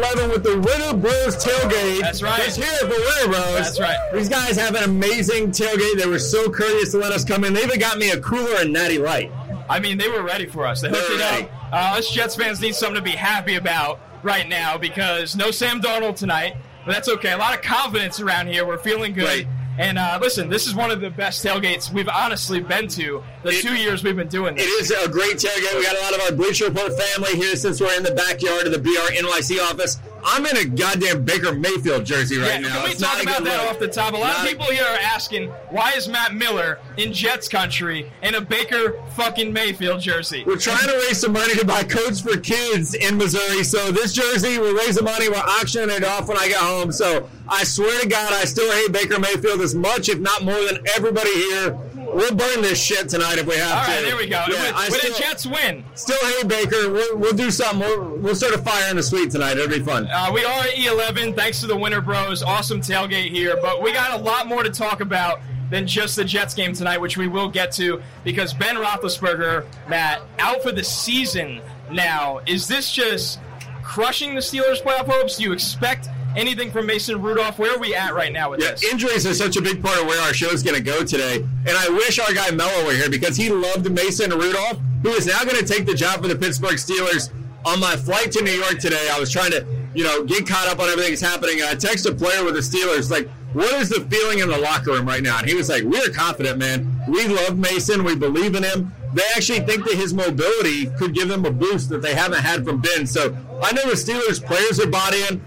E11 with the Winter Bros tailgate. That's right. Just here for Winter Bros. That's right. These guys have an amazing tailgate. They were so courteous to let us come in. They even got me a cooler and natty light. I mean, they were ready for us. They hooked it up. ready. Uh, us Jets fans need something to be happy about right now because no Sam Darnold tonight, but that's okay. A lot of confidence around here. We're feeling good. Right. And uh, listen, this is one of the best tailgates we've honestly been to the It- two years we've been doing It this. is a great tailgate. We got a lot of our Bleacher Report family here since we're in the backyard of the BR NYC office. I'm in a goddamn Baker Mayfield jersey right yeah, now. can we It's not talk about that look. off the top? A lot Not of people here are asking, why is Matt Miller in Jets country in a Baker fucking Mayfield jersey? We're trying to raise some money to buy coats for kids in Missouri. So this jersey, we're raising money. We're auctioning it off when I get home. So I swear to God, I still hate Baker Mayfield as much, if not more, than everybody here. We'll burn this shit tonight if we have All to. right, there we go. Yeah, when still, the Jets win, still hate Baker. We'll, we'll do something. We'll, we'll start a fire in the suite tonight. It'll be fun. Uh, we are at E11 thanks to the Winter Bros. Awesome tailgate here, but we got a lot more to talk about than just the Jets game tonight, which we will get to because Ben Roethlisberger, Matt, out for the season now. Is this just crushing the Steelers' playoff hopes? Do you expect anything from Mason Rudolph? Where are we at right now with Yeah, this? injuries are such a big part of where our show is going to go today. And I wish our guy Mello were here because he loved Mason Rudolph, who is now going to take the job for the Pittsburgh Steelers. On my flight to New York today, I was trying to, you know, get caught up on everything that's happening. And I texted a player with the Steelers, like, what is the feeling in the locker room right now? And he was like, we're confident, man. We love Mason. We believe in him. They actually think that his mobility could give them a boost that they haven't had from Ben. So I know the Steelers players are bought in.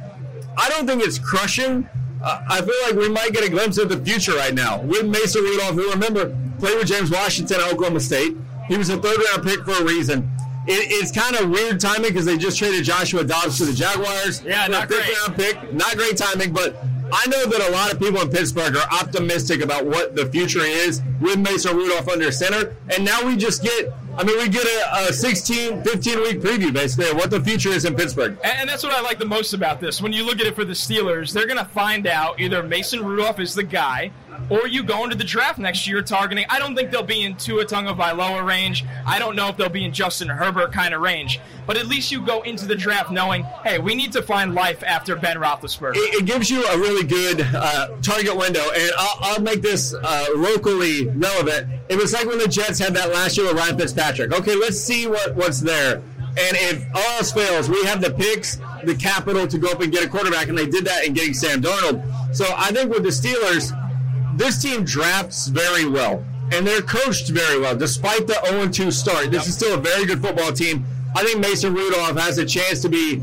I don't think it's crushing. Uh, I feel like we might get a glimpse of the future right now with Mason Rudolph, who remember played with James Washington at Oklahoma State. He was a third round pick for a reason. It, it's kind of weird timing because they just traded Joshua Dobbs to the Jaguars. Yeah, not great. round pick. Not great timing, but I know that a lot of people in Pittsburgh are optimistic about what the future is with Mason Rudolph under center. And now we just get, I mean, we get a, a 16, 15 week preview basically of what the future is in Pittsburgh. And and that's what I like the most about this. When you look at it for the Steelers, they're going to find out either Mason Rudolph is the guy, or you go into the draft next year targeting. I don't think they'll be in Tua Tagovailoa range. I don't know if they'll be in Justin Herbert kind of range. But at least you go into the draft knowing, hey, we need to find life after Ben Roethlisberger. it, it gives you a really good uh, target window, and I'll, I'll make this uh, locally relevant. It was like when the Jets had that last year with Ryan Fitzpatrick. Okay, let's see what, what's there. And if all else fails, we have the picks, the capital to go up and get a quarterback, and they did that in getting Sam Darnold. So I think with the Steelers, this team drafts very well, and they're coached very well, despite the 0-2 start. This is still a very good football team. I think Mason Rudolph has a chance to be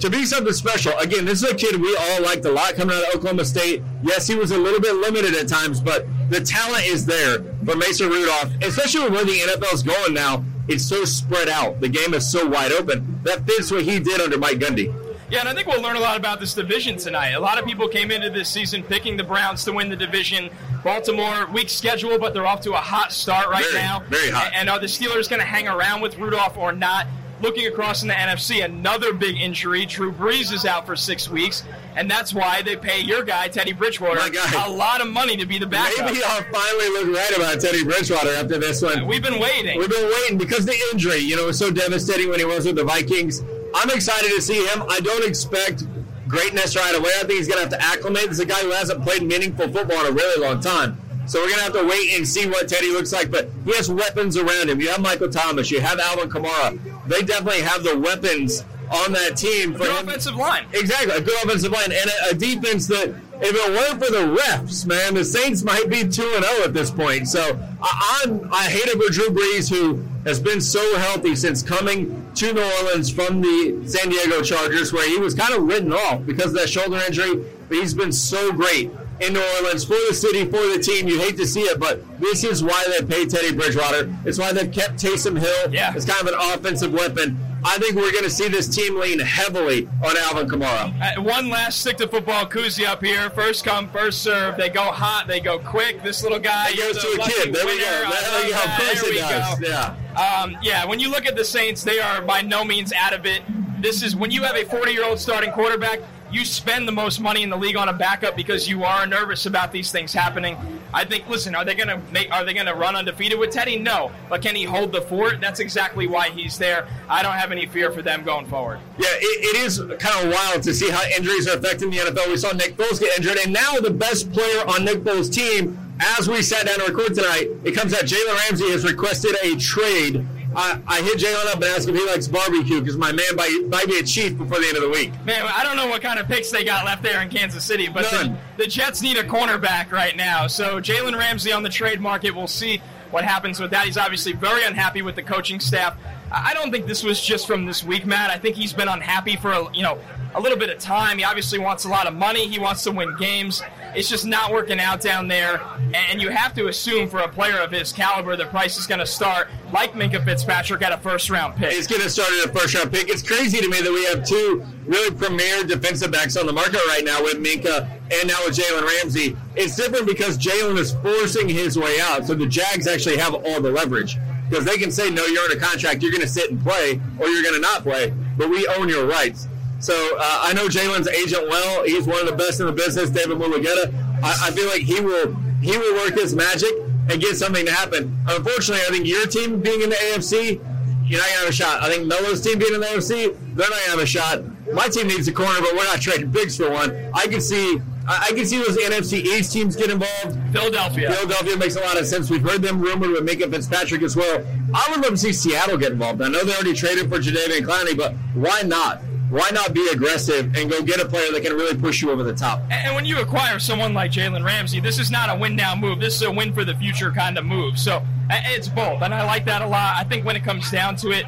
to be something special. Again, this is a kid we all liked a lot coming out of Oklahoma State. Yes, he was a little bit limited at times, but the talent is there for Mason Rudolph, especially with where the NFL is going now. It's so spread out. The game is so wide open. That fits what he did under Mike Gundy. Yeah, and I think we'll learn a lot about this division tonight. A lot of people came into this season picking the Browns to win the division. Baltimore, weak schedule, but they're off to a hot start right Very, now. very hot. And are the Steelers going to hang around with Rudolph or not? Looking across in the NFC, another big injury. Drew Brees is out for six weeks, and that's why they pay your guy, Teddy Bridgewater, guy. a lot of money to be the backup. Maybe I'll finally look right about Teddy Bridgewater after this one. We've been waiting. We've been waiting because the injury, you know, was so devastating when he was with the Vikings. I'm excited to see him. I don't expect greatness right away. I think he's going to have to acclimate. This is a guy who hasn't played meaningful football in a really long time. So we're going to have to wait and see what Teddy looks like. But he has weapons around him. You have Michael Thomas. You have Alvin Kamara. They definitely have the weapons on that team for offensive line. Exactly, a good offensive line and a, a defense that, if it weren't for the refs, man, the Saints might be two and zero at this point. So I, I'm I hate it for Drew Brees, who has been so healthy since coming to New Orleans from the San Diego Chargers, where he was kind of written off because of that shoulder injury. But he's been so great in New Orleans for the city, for the team. You hate to see it, but this is why they paid Teddy Bridgewater. It's why they've kept Taysom Hill. Yeah. It's kind of an offensive weapon. I think we're going to see this team lean heavily on Alvin Kamara. Uh, one last stick to football koozie up here. First come, first serve. They go hot, they go quick. This little guy It goes to a kid. There we go. There we go. Of course There it we does. go. Yeah. Um, yeah, when you look at the Saints, they are by no means out of it. This is when you have a 40 year old starting quarterback, you spend the most money in the league on a backup because you are nervous about these things happening. I think. Listen, are they to make? Are they to run undefeated with Teddy? No, but can he hold the fort? That's exactly why he's there. I don't have any fear for them going forward. Yeah, it, it is kind of wild to see how injuries are affecting the NFL. We saw Nick Foles get injured, and now the best player on Nick Foles' team, as we sat down to record tonight, it comes out Jalen Ramsey has requested a trade I, I hit Jalen up and asked if he likes barbecue because my man might, might be a chief before the end of the week. Man, I don't know what kind of picks they got left there in Kansas City, but the, the, Jets need a cornerback right now. So Jalen Ramsey on the trade market. We'll see what happens with that. He's obviously very unhappy with the coaching staff. I don't think this was just from this week, Matt. I think he's been unhappy for a, you know a little bit of time. He obviously wants a lot of money. He wants to win games. It's just not working out down there. And you have to assume for a player of his caliber, the price is going to start like Minkah Fitzpatrick at a first round pick. He's going to start at a first round pick. It's crazy to me that we have two really premier defensive backs on the market right now with Minkah and now with Jalen Ramsey. It's different because Jalen is forcing his way out. So the Jags actually have all the leverage because they can say, no, you're in a contract, you're going to sit and play, or you're going to not play, but we own your rights. So uh, I know Jalen's agent well. He's one of the best in the business, David Mulugheta. I, I feel like he will he will work his magic and get something to happen. Unfortunately, I think your team being in the AFC, you're not gonna have a shot. I think Noah's team being in the AFC, they're not gonna have a shot. My team needs a corner, but we're not trading bigs for one. I can see I can see those NFC East teams get involved. Philadelphia. Philadelphia makes a lot of sense. We've heard them rumored with Minkah Fitzpatrick as well. I would love to see Seattle get involved. I know they already traded for Jadeveon Clowney, but why not? Why not be aggressive and go get a player that can really push you over the top? And when you acquire someone like Jalen Ramsey, this is not a win now move. This is a win for the future kind of move. So it's both, and I like that a lot. I think when it comes down to it,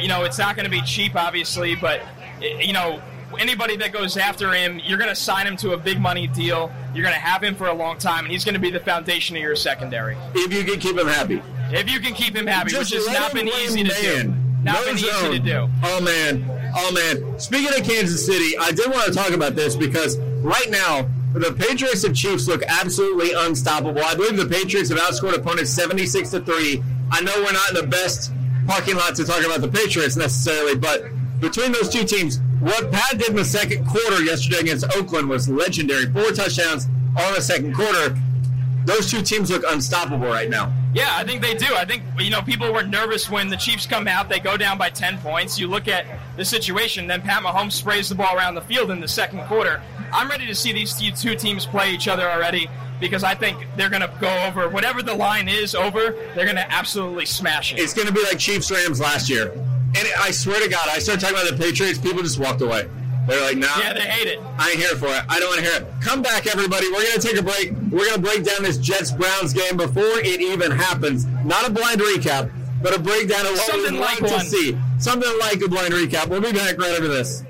you know, it's not going to be cheap, obviously, but you know, anybody that goes after him, you're going to sign him to a big money deal. You're going to have him for a long time, and he's going to be the foundation of your secondary. If you can keep him happy. If you can keep him happy, Just which has not been easy to do. Not no been zone. easy to do. Oh man, oh man. Speaking of Kansas City, I did want to talk about this because right now the Patriots and Chiefs look absolutely unstoppable. I believe the Patriots have outscored opponents seventy-six to three. I know we're not in the best parking lot to talk about the Patriots necessarily, but between those two teams, what Pat did in the second quarter yesterday against Oakland was legendary. Four touchdowns on the second quarter. Those two teams look unstoppable right now. Yeah, I think they do. I think you know people were nervous when the Chiefs come out. They go down by ten points. You look at the situation. Then Pat Mahomes sprays the ball around the field in the second quarter. I'm ready to see these two teams play each other already because I think they're going to go over whatever the line is over. They're going to absolutely smash it. It's going to be like Chiefs Rams last year. And I swear to God, I started talking about the Patriots. People just walked away. They're like, no. Nah, yeah, they hate it. I ain't here for it. I don't want to hear it. Come back, everybody. We're going to take a break. We're going to break down this Jets Browns game before it even happens. Not a blind recap, but a breakdown of what Something we'd like like to see. Something like a blind recap. We'll be back right after this.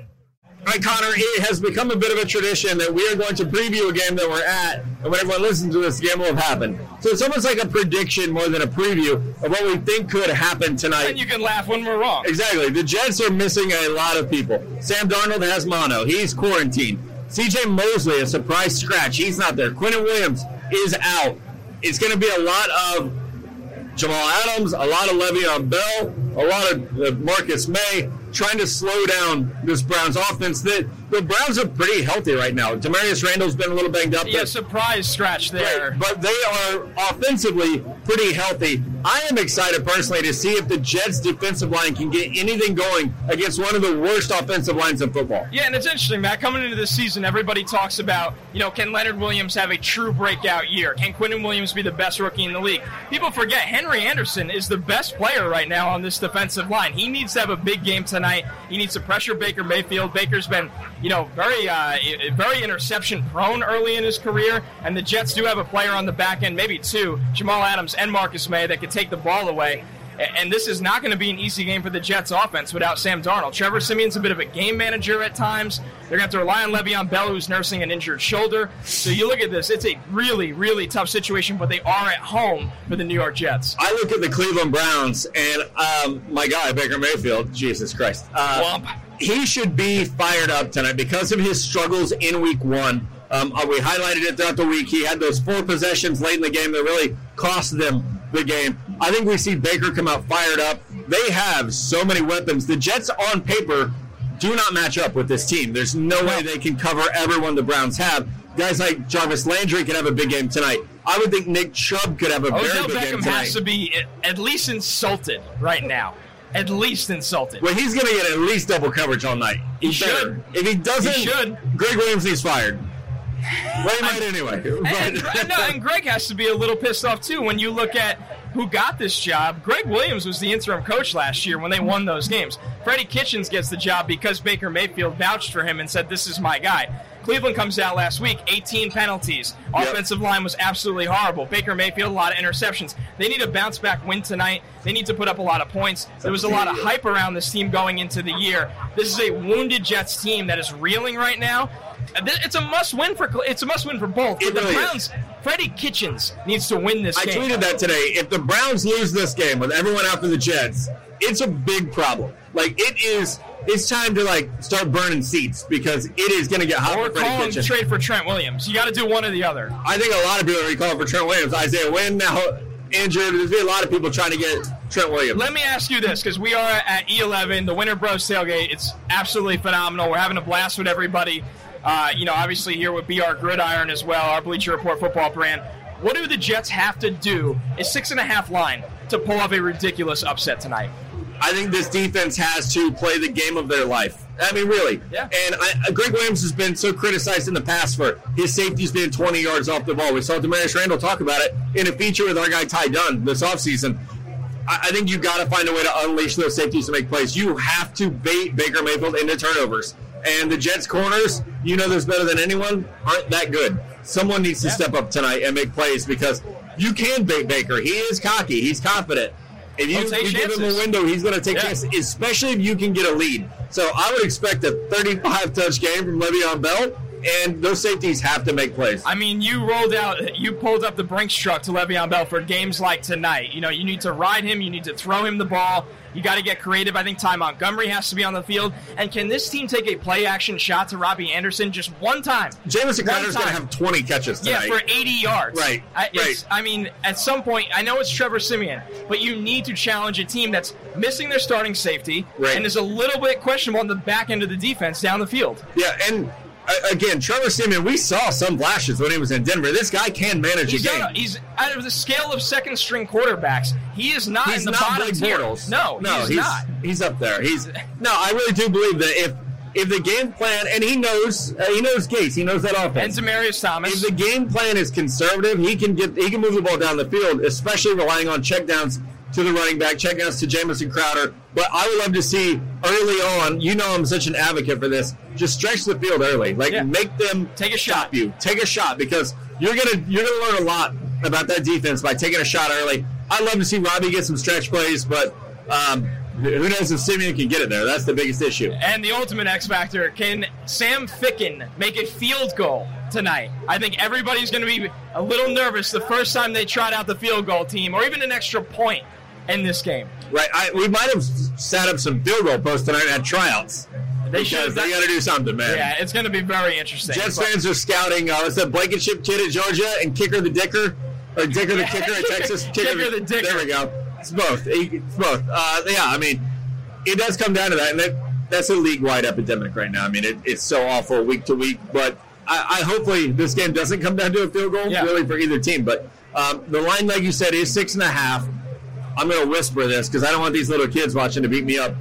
All right, Connor, it has become a bit of a tradition that we are going to preview a game that we're at, and when everyone listens to this, the game will have happened. So it's almost like a prediction more than a preview of what we think could happen tonight. And you can laugh when we're wrong. Exactly. The Jets are missing a lot of people. Sam Darnold has mono. He's quarantined. CJ Mosley, a surprise scratch. He's not there. Quinnen Williams is out. It's going to be a lot of Jamal Adams, a lot of Le'Veon Bell, a lot of uh, Marcus Maye trying to slow down this Browns offense. The, the Browns are pretty healthy right now. Damarious Randall's been a little banged up. Yeah, surprise scratch there. Right, but they are offensively pretty healthy. I am excited personally to see if the Jets defensive line can get anything going against one of the worst offensive lines in football. Yeah, and it's interesting, Matt. Coming into this season, everybody talks about, you know, can Leonard Williams have a true breakout year? Can Quinnen Williams be the best rookie in the league? People forget Henry Anderson is the best player right now on this defensive line. He needs to have a big game tonight. He needs to pressure Baker Mayfield. Baker's been, you know, very, uh, very interception prone early in his career, and the Jets do have a player on the back end, maybe two, Jamal Adams and Marcus Maye, that could take the ball away. And this is not going to be an easy game for the Jets offense without Sam Darnold. Trevor Siemian's a bit of a game manager at times. They're going to have to rely on Le'Veon Bell, who's nursing an injured shoulder. So you look at this, it's a really, really tough situation, but they are at home for the New York Jets. I look at the Cleveland Browns and um, my guy, Baker Mayfield, Jesus Christ. Uh, he should be fired up tonight because of his struggles in week one. Um, uh, we highlighted it throughout the week. He had those four possessions late in the game that really cost them the game. I think we see Baker come out fired up. They have so many weapons. The Jets, on paper, do not match up with this team. There's no way they can cover everyone the Browns have. Guys like Jarvis Landry can have a big game tonight. I would think Nick Chubb could have a very big good game Beckham tonight. has to be at least insulted right now. At least insulted. Well, he's going to get at least double coverage all night. He better. should. If he doesn't, He should. Gregg Williams needs fired. Well, he might anyway. And, and, no, and Greg has to be a little pissed off too when you look at who got this job. Gregg Williams was the interim coach last year when they won those games. Freddie Kitchens gets the job because Baker Mayfield vouched for him and said, This is my guy. Cleveland comes out last week, 18 penalties. Yep. Offensive line was absolutely horrible. Baker Mayfield, a lot of interceptions. They need a bounce back win tonight. They need to put up a lot of points. There was a lot of hype around this team going into the year. This is a wounded Jets team that is reeling right now. It's a must win for it's a must win for both. But the really is. Browns, Freddie Kitchens needs to win this I game. tweeted that today. If the Browns lose this game with everyone out for the Jets, it's a big problem. Like it is. It's time to like start burning seats because it is going to get hot or for Freddie call trade for Trent Williams. You got to do one or the other. I think a lot of people are calling for Trent Williams. Isaiah Wynn now injured. There's been a lot of people trying to get Trent Williams. Let me ask you this, because we are at E11, the Winter Bros tailgate. It's absolutely phenomenal. We're having a blast with everybody. Uh, you know, obviously here would with BR Gridiron as well, our Bleacher Report football brand. What do the Jets have to do? Is six and a half line to pull off a ridiculous upset tonight? I think this defense has to play the game of their life. I mean, really. Yeah. And I, uh, Gregg Williams has been so criticized in the past for his safeties being 20 yards off the ball. We saw Damarious Randall talk about it in a feature with our guy Ty Dunne this offseason. I, I think you've got to find a way to unleash those safeties to make plays. You have to bait Baker Mayfield into turnovers. And the Jets corners, you know this better than anyone, aren't that good. Someone needs to Yeah. step up tonight and make plays because you can bait Baker. He is cocky. He's confident. If you, you give him a window, he's going to take Yeah. chances, especially if you can get a lead. So I would expect a 35 touch game from Le'Veon Bell, and those safeties have to make plays. I mean, you rolled out, you pulled up the Brinks truck to Le'Veon Bell for games like tonight. You know, you need to ride him, you need to throw him the ball, you got to get creative. I think Ty Montgomery has to be on the field. And can this team take a play action shot to Robbie Anderson just one time? Jamison Crowder's going to have 20 catches Yeah, for 80 yards. Right, I, right. I mean, at some point, I know it's Trevor Siemian, but you need to challenge a team that's missing their starting safety Right. and is a little bit questionable on the back end of the defense down the field. yeah, and again, Trevor Siemian, we saw some flashes when he was in Denver. This guy can manage He's, a game. not, he's out of the scale of second string quarterbacks. He is not He's in the not bottom Blake tier. Bortles. No, no, he's, he's not. He's up there. He's no. I really do believe that if if the game plan and he knows uh, he knows Gase, he knows that offense. And. Demaryius Thomas. if the game plan is conservative, he can get he can move the ball down the field, especially relying on checkdowns to the running back, checkdowns to Jamison Crowder. But I would love to see early on. You know, I'm such an advocate for this. Just stretch the field early, like Yeah. make them Take a shot. you. Take a shot because you're gonna you're gonna learn a lot about that defense by taking a shot early. I'd love to see Robbie get some stretch plays, but um, who knows if Siemian can get it there? That's the biggest issue. and the ultimate X factor can Sam Ficken make a field goal tonight? I think everybody's going to be a little nervous the first time they tried out the field goal team, or even an extra point in this game. Right? I, we might have set up some field goal posts tonight at tryouts. They should they got to do something, man. Yeah, it's going to be very interesting. Jets But- fans are scouting. Uh, it's a Blankenship kid at Georgia and Kicker the Dicker, or Dicker the Kicker at Kicker- Texas. Kicker the Dicker. There we go. It's both. It's both. Uh, yeah, I mean, it does come down to that, and that, that's a league-wide epidemic right now. I mean, it, it's so awful week to week, but I, I hopefully this game doesn't come down to a field goal, Yeah. really, for either team. But um, the line, like you said, is six and a half. I'm going to whisper this because I don't want these little kids watching to beat me up.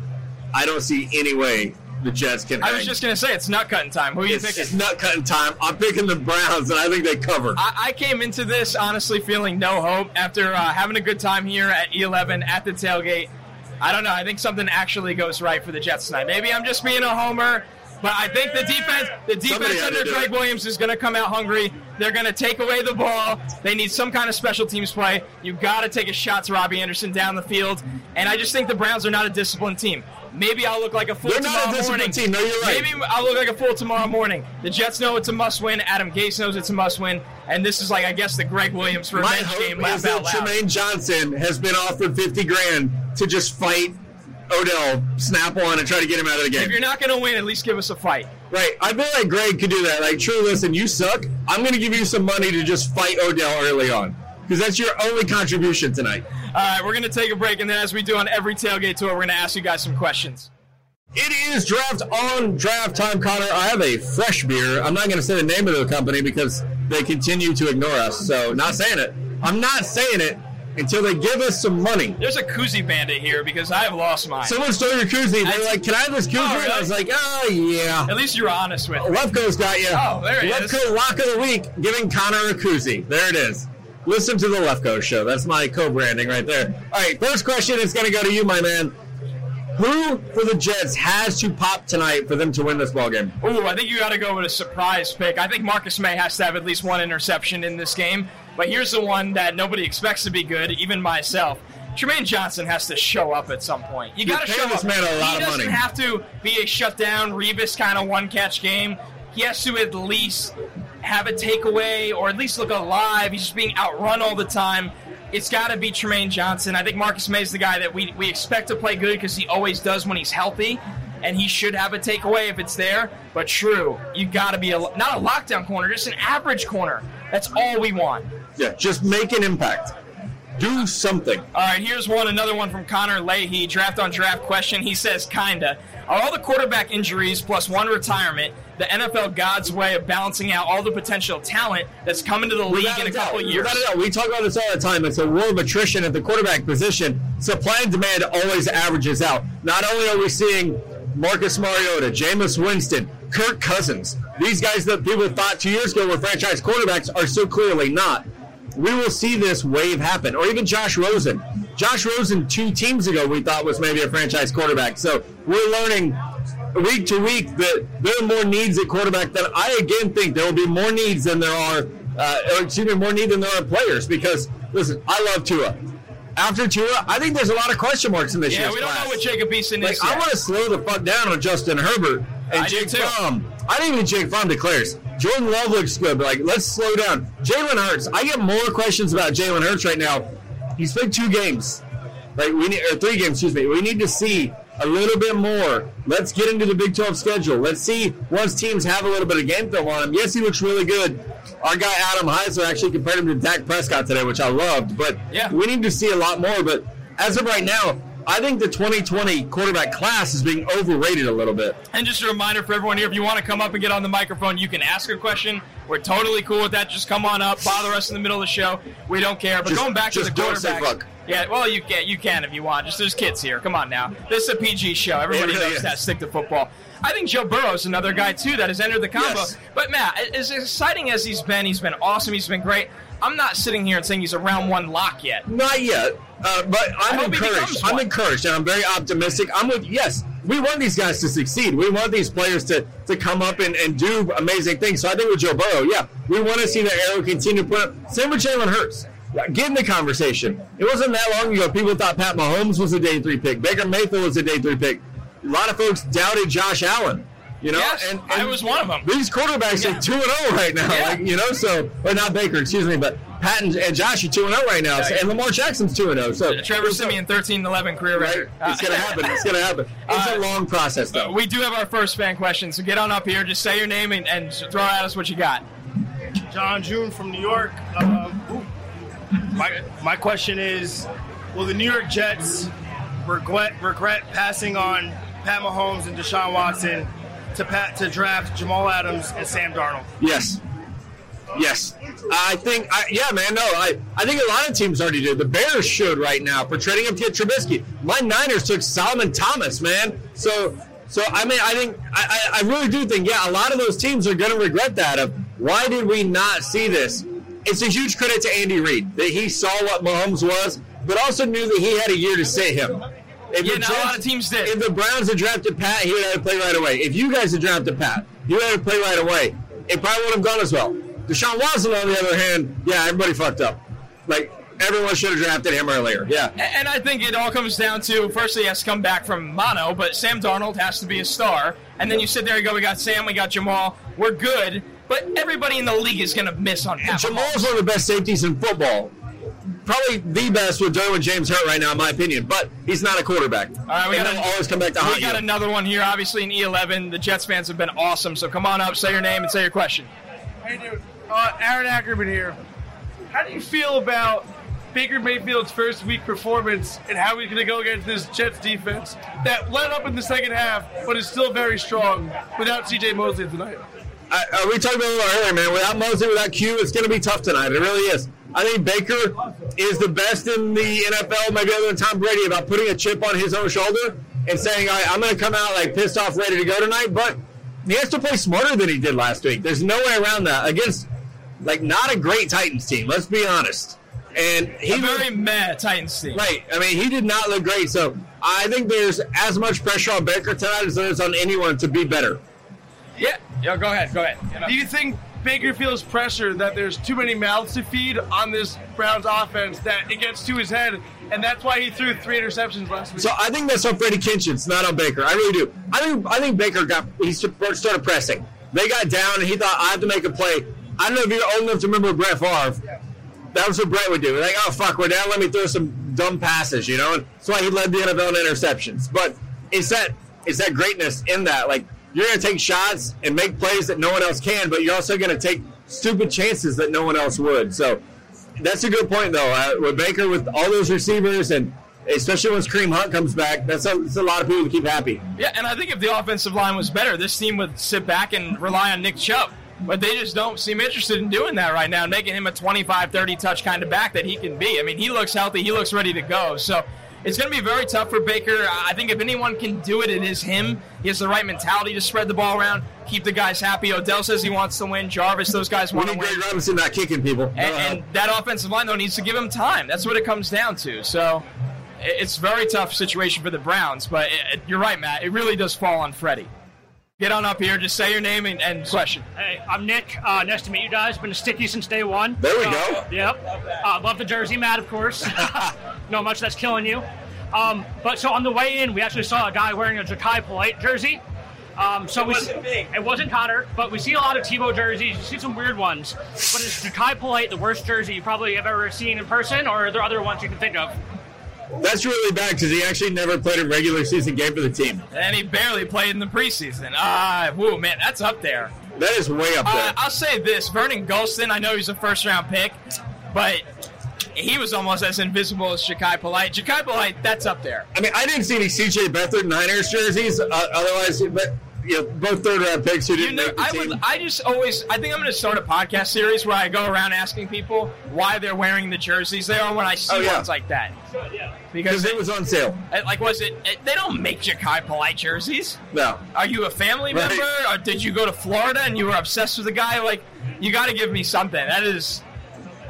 I don't see any way the Jets can. I hang. was just going to say it's nut cutting time. Who are you It's, thinking? it's nut cutting time. I'm picking the Browns, and I think they cover. I, I came into this honestly feeling no hope after uh, having a good time here at E11 at the tailgate. I don't know. I think something actually goes right for the Jets tonight. Maybe I'm just being a homer, but I think the defense, the defense under Greg. Williams is going to come out hungry. They're going to take away the ball. They need some kind of special teams play. You've got to take a shot to Robbie Anderson down the field, and I just think the Browns are not a disciplined team. Maybe I'll look like a fool They're not a tomorrow disciplined morning. team. No, you're right. Maybe I'll look like a fool tomorrow morning. The Jets know it's a must win. Adam Gase knows it's a must win. And this is like, I guess, the Gregg Williams revenge My hope game. is that. Trumaine Johnson has been offered 50 grand to just fight Odell, snap on, and try to get him out of the game. If you're not going to win, at least give us a fight. Right. I feel like Greg could do that. Like, true, listen, you suck. I'm going to give you some money to just fight Odell early on. Because that's your only contribution tonight. All right, we're going to take a break. And then, as we do on every tailgate tour, we're going to ask you guys some questions. It is draft on draft time, Connor. I have a fresh beer. I'm not going to say the name of the company because they continue to ignore us. So, not saying it. I'm not saying it until they give us some money. There's a koozie bandit here because I have lost mine. Someone stole your koozie. They're like, "Can I have this koozie?" Oh, really? I was like, "Oh yeah." At least you're honest with me. Lefko's got you. Oh, there he is. Lefko lock of the week, giving Connor a koozie. There it is. Listen to the Lefko show. That's my co-branding right there. All right, first question is going to go to you, my man. Who for the Jets has to pop tonight for them to win this ball game? Ooh, I think you got to go with a surprise pick. I think Marcus Maye has to have at least one interception in this game. But here's the one that nobody expects to be good, even myself. Trumaine Johnson has to show up at some point. You got to show this up. man a lot he of doesn't money. have to be a shutdown Rebus kind of one catch game. He has to at least have a takeaway or at least look alive. He's just being outrun all the time. It's got to be Trumaine Johnson. I think Marcus Maye is the guy that we, we expect to play good because he always does when he's healthy, and he should have a takeaway if it's there. But true, you got to be a not a lockdown corner, just an average corner. That's all we want. Yeah, just make an impact. Do something. All right, here's one, another one from Connor Leahy, draft on draft question. He says, kinda. Are all the quarterback injuries plus one retirement the NFL God's way of balancing out all the potential talent that's coming to the league Without in a doubt, couple of years? Without a doubt. We talk about this all the time. It's a war of attrition at the quarterback position. Supply and demand always averages out. Not only are we seeing Marcus Mariota, Jameis Winston, Kirk Cousins, these guys that people thought two years ago were franchise quarterbacks are so clearly not. We will see this wave happen. Or even Josh Rosen. Josh Rosen, two teams ago, we thought was maybe a franchise quarterback. So we're learning week to week that there are more needs at quarterback than I again think there will be more needs than there are, uh, or excuse me, more need than there are players. Because listen, I love Tua. After Tua, I think there's a lot of question marks in this year. yeah, year's we don't class. know what Jacob Eason Like, is. I want to slow the fuck down on Justin Herbert and I Jake. Fromm. I think even Jake Fromm declares Jordan Love looks good, but like let's slow down. Jalen Hurts. I get more questions about Jalen Hurts right now. He's played two games, right? We need or three games. Excuse me. We need to see a little bit more. Let's get into the Big 12 schedule. Let's see once teams have a little bit of game film on him. Yes, he looks really good. Our guy Adam Heiser actually compared him to Dak Prescott today, which I loved. But Yeah. we need to see a lot more. But as of right now, I think the 2020 quarterback class is being overrated a little bit. And just a reminder for everyone here, if you want to come up and get on the microphone, you can ask a question. We're totally cool with that. Just come on up, bother us in the middle of the show. We don't care. But Just- going back to the just don't say quarterbacks. fuck. Yeah, well, you can you can if you want. Just there's kids here. Come on now. This is a PG show. Everybody really knows is. that. Stick to football. I think Joe Burrow's another guy too that has entered the combo. Yes. But Matt, as exciting as he's been, he's been awesome. He's been great. I'm not sitting here and saying he's a round one lock yet. Not yet, uh, but I'm encouraged. I'm encouraged, and I'm very optimistic. I'm with yes. We want these guys to succeed. We want these players to, to come up and, and do amazing things. So I think with Joe Burrow, yeah, we want to see the arrow continue to put up. Same with Jalen Hurts. Get in the conversation. It wasn't that long ago. People thought Pat Mahomes was a day three pick. Baker Mayfield was a day three pick. A lot of folks doubted Josh Allen. You know, Yes, I was one of them. These quarterbacks Yeah. are two and zero right now. Yeah. Like, you know, so or not Baker, excuse me, but Patton and, and Josh are two and zero right now, so, and Lamar Jackson's two and zero. So Trevor Siemian, 13-11 career right? record. It's gonna happen. It's gonna happen. It's Uh, a long process, though. We do have our first fan question, so get on up here. Just say your name and, and throw at us what you got. John June from New York. Um, my, my question is Will the New York Jets regret, regret passing on Pat Mahomes and Deshaun Watson to, pat, to draft Jamal Adams and Sam Darnold? Yes. Yes. I think, I, yeah, man, no, I, I think a lot of teams already did. The Bears should right now for trading up to get Trubisky. My Niners took Solomon Thomas, man. So, so I mean, I think, I, I really do think, yeah, a lot of those teams are going to regret that. Of why did we not see this? It's a huge credit to Andy Reid that he saw what Mahomes was, but also knew that he had a year to sit him. If Yeah, the not a lot of teams did. If the Browns had drafted Pat, he would have had to play right away. If you guys had drafted Pat, you would have had to play right away. It probably would have gone as well. Deshaun Watson, on the other hand, yeah, everybody fucked up. Like everyone should have drafted him earlier. Yeah. And I think it all comes down to first he has to come back from mono, but Sam Darnold has to be a star. And then you sit there and go, we got Sam, we got Jamal, we're good. But everybody in the league is going to miss on Jamal's one of the best safeties in football. Probably the best with Derwin James hurt right now, in my opinion. But he's not a quarterback. All right, we and got they'll a- always come back to We got you. another one here, obviously in E11. The Jets fans have been awesome, so come on up, say your name, and say your question. Hey, dude. Uh, Aaron Ackerman here. How do you feel about Baker Mayfield's first week performance and how he's going to go against this Jets defense that let up in the second half, but is still very strong without C.J. Mosley tonight? I, uh, we talked about it a earlier, man. Without Mosley, without Q, it's going to be tough tonight. It really is. I think Baker is the best in the NFL, maybe other than Tom Brady, about putting a chip on his own shoulder and saying, All right, I'm going to come out like pissed off, ready to go tonight. But he has to play smarter than he did last week. There's no way around that against like not a great Titans team. Let's be honest. And he a very mad Titans team. Right. I mean, he did not look great. So I think there's as much pressure on Baker tonight as there is on anyone to be better. Yeah. Yeah. Go ahead. Go ahead. Do you think Baker feels pressure that there's too many mouths to feed on this Browns offense that it gets to his head, and that's why he threw three interceptions last week? So I think that's on Freddie Kitchens, not on Baker. I really do. I think I think Baker got he started pressing. They got down, and he thought I have to make a play. I don't know if you're old enough to remember Brett Favre. That was what Brett would do. Like, oh fuck, we're down. Let me throw some dumb passes, you know. And that's why he led the NFL in interceptions. But it's that it's that greatness in that. Like you're going to take shots and make plays that no one else can, but you're also going to take stupid chances that no one else would. So that's a good point, though. Uh, with Baker, with all those receivers, and especially once Kareem Hunt comes back, that's a, that's a lot of people to keep happy. Yeah, and I think if the offensive line was better, this team would sit back and rely on Nick Chubb. But they just don't seem interested in doing that right now, making him a 25, 30 touch kind of back that he can be. I mean, he looks healthy, he looks ready to go. So it's going to be very tough for Baker. I think if anyone can do it, it is him. He has the right mentality to spread the ball around, keep the guys happy. Odell says he wants to win. Jarvis, those guys want to win. Greg Robinson not kicking people. And, and, that offensive line, though, needs to give him time. That's what it comes down to. So it's a very tough situation for the Browns. But it, you're right, Matt. It really does fall on Freddie. Get on up here. Just say your name and, and question. Hey, I'm Nick. Uh, nice to meet you guys. Been a sticky since day one. There we uh, go. Yep. Uh, love the jersey, Matt. Of course. Know much that's killing you. Um, but so on the way in, we actually saw a guy wearing a Jachai Polite jersey. Um, so it we, wasn't me. It wasn't Connor, but we see a lot of Tebow jerseys. You see some weird ones. But is Jachai Polite the worst jersey you probably have ever seen in person, or are there other ones you can think of? That's really bad because he actually never played a regular season game for the team. And he barely played in the preseason. Ah, uh, woo, man, that's up there. That is way up there. Uh, I'll say this Vernon Gholston, I know he's a first round pick, but he was almost as invisible as Jachai Polite. Jachai Polite, that's up there. I mean, I didn't see any CJ Beathard Niners jerseys. Uh, otherwise, but you know, both third round picks who didn't you know, make the I team. would. I just always. I think I'm going to start a podcast series where I go around asking people why they're wearing the jerseys they are when I see Oh, yeah. ones like that. Yeah. Because it was on sale. uh, like, was it? uh, They don't make Jachai Polite jerseys. No. Are you a family Right. member, or did you go to Florida and you were obsessed with the guy? Like, you got to give me something. That is,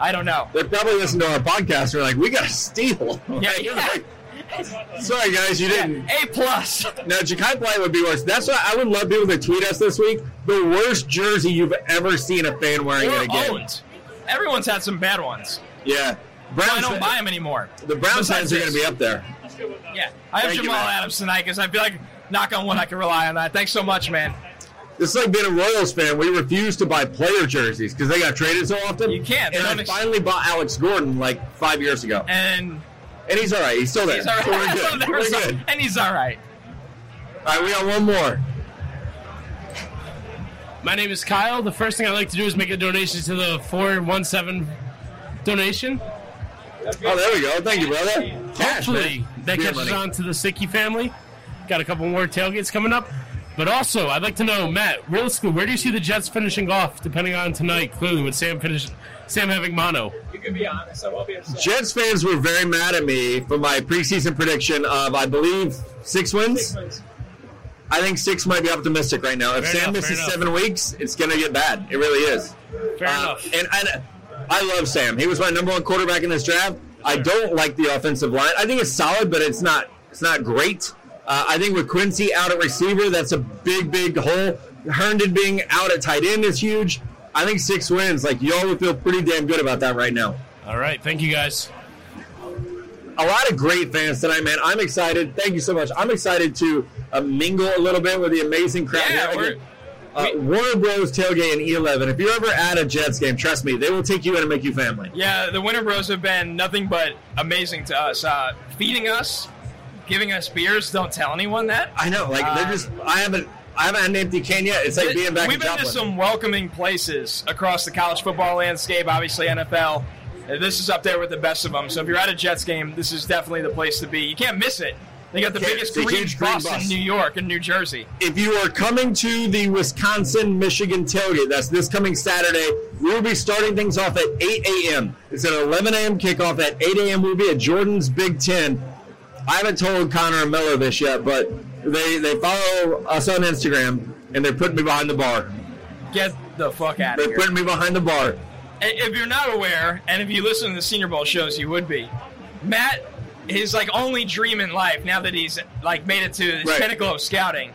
I don't know. They're probably listen to our podcast. They're like, we got to steal. Yeah, Like, yeah. Sorry, guys, you didn't. A plus. Now, Jachai Polite would be worse. That's why I would love people to tweet us this week. The worst jersey you've ever seen a fan wearing in a game. owned. Everyone's had some bad ones. Yeah. I Browns, don't buy them anymore. the Browns fans are going to be up there. Yeah, I have Thank Jamal Matt. Adams tonight because I feel like, knock on wood, I can rely on that. Thanks so much, man. It's like being a Royals fan. We refuse to buy player jerseys because they got traded so often. You can't. And I ex- finally bought Alex Gordon like five years ago. And And he's all right. He's still there. he's all right. So we're good. There we're was good. And he's all right. All right, we got one more. My name is Kyle. The first thing I like to do is make a donation to the 417 donation. Oh, there we go. Thank you, brother. Cash, Hopefully, man. that Beer catches money. on to the Sicky family. Got a couple more tailgates coming up. But also, I'd like to know, Matt, realistically, where do you see the Jets finishing off, depending on tonight? Clearly, with Sam finish, Sam having mono. You can be honest, I'll obviously. Jets fans were very mad at me for my preseason prediction of, I believe, six wins. I think six might be optimistic right now. If Fair Sam enough, misses seven weeks, it's going to get bad. It really is. Fair Uh, enough. and, and I love Sam. He was my number one quarterback in this draft. I don't like the offensive line. I think it's solid, but it's not it's not great. Uh, I think with Quincy out at receiver, that's a big, big hole. Herndon being out at tight end is huge. I think six wins. Like y'all would feel pretty damn good about that right now. All right, thank you guys. a lot of great fans tonight, man. I'm excited. Thank you so much. I'm excited to uh, mingle a little bit with the amazing crowd. Yeah, here. we're- Again, uh, Warner Bros. tailgate in E11. If you're ever at a Jets game, trust me, they will take you in and make you family. Yeah, the Winter Bros have been nothing but amazing to us. Uh, feeding us, giving us beers. Don't tell anyone that. I know, like they're just. I haven't. I haven't had an empty can yet. It's like being back We've been to some welcoming places across the college football landscape. Obviously, NFL. Uh, This is up there with the best of them. So if you're at a Jets game, this is definitely the place to be. You can't miss it. They got the biggest it's green green bus, bus. in New York and New Jersey. if you are coming to the Wisconsin Michigan tailgate, that's this coming Saturday, we will be starting things off at 8 a.m. It's an 11 a.m. kickoff. At 8 a.m., we'll be at Jordan's Big Ten. I haven't told Connor and Miller this yet, but they, they follow us on Instagram and they're putting me behind the bar. Get the fuck out of here. They're putting me behind the bar. if you're not aware, and if you listen to the Senior Bowl shows, you would be. Matt, his like only dream in life, now that he's like made it to the Right. pinnacle of scouting,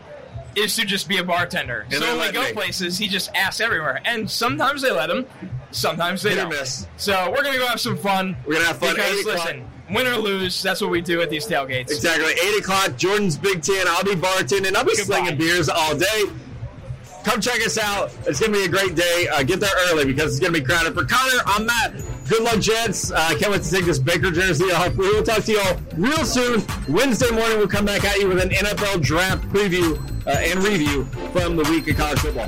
is to just be a bartender. And so when we go me. places, he just asks everywhere, and sometimes they let him, sometimes they Hit don't. miss. So we're gonna go have some fun. We're gonna have fun. Because listen, win or lose, that's what we do at these tailgates. Exactly. 8 o'clock, Jordan's Big Ten. I'll be bartending. I'll be slinging beers all day. Come check us out. It's going to be a great day. Uh, get there early because it's going to be crowded. For Connor, I'm Matt. Good luck, Jets. Uh, I can't wait to take this Baker jersey off. We will talk to you all real soon. Wednesday morning, we'll come back at you with an NFL draft preview uh, and review from the week of college football.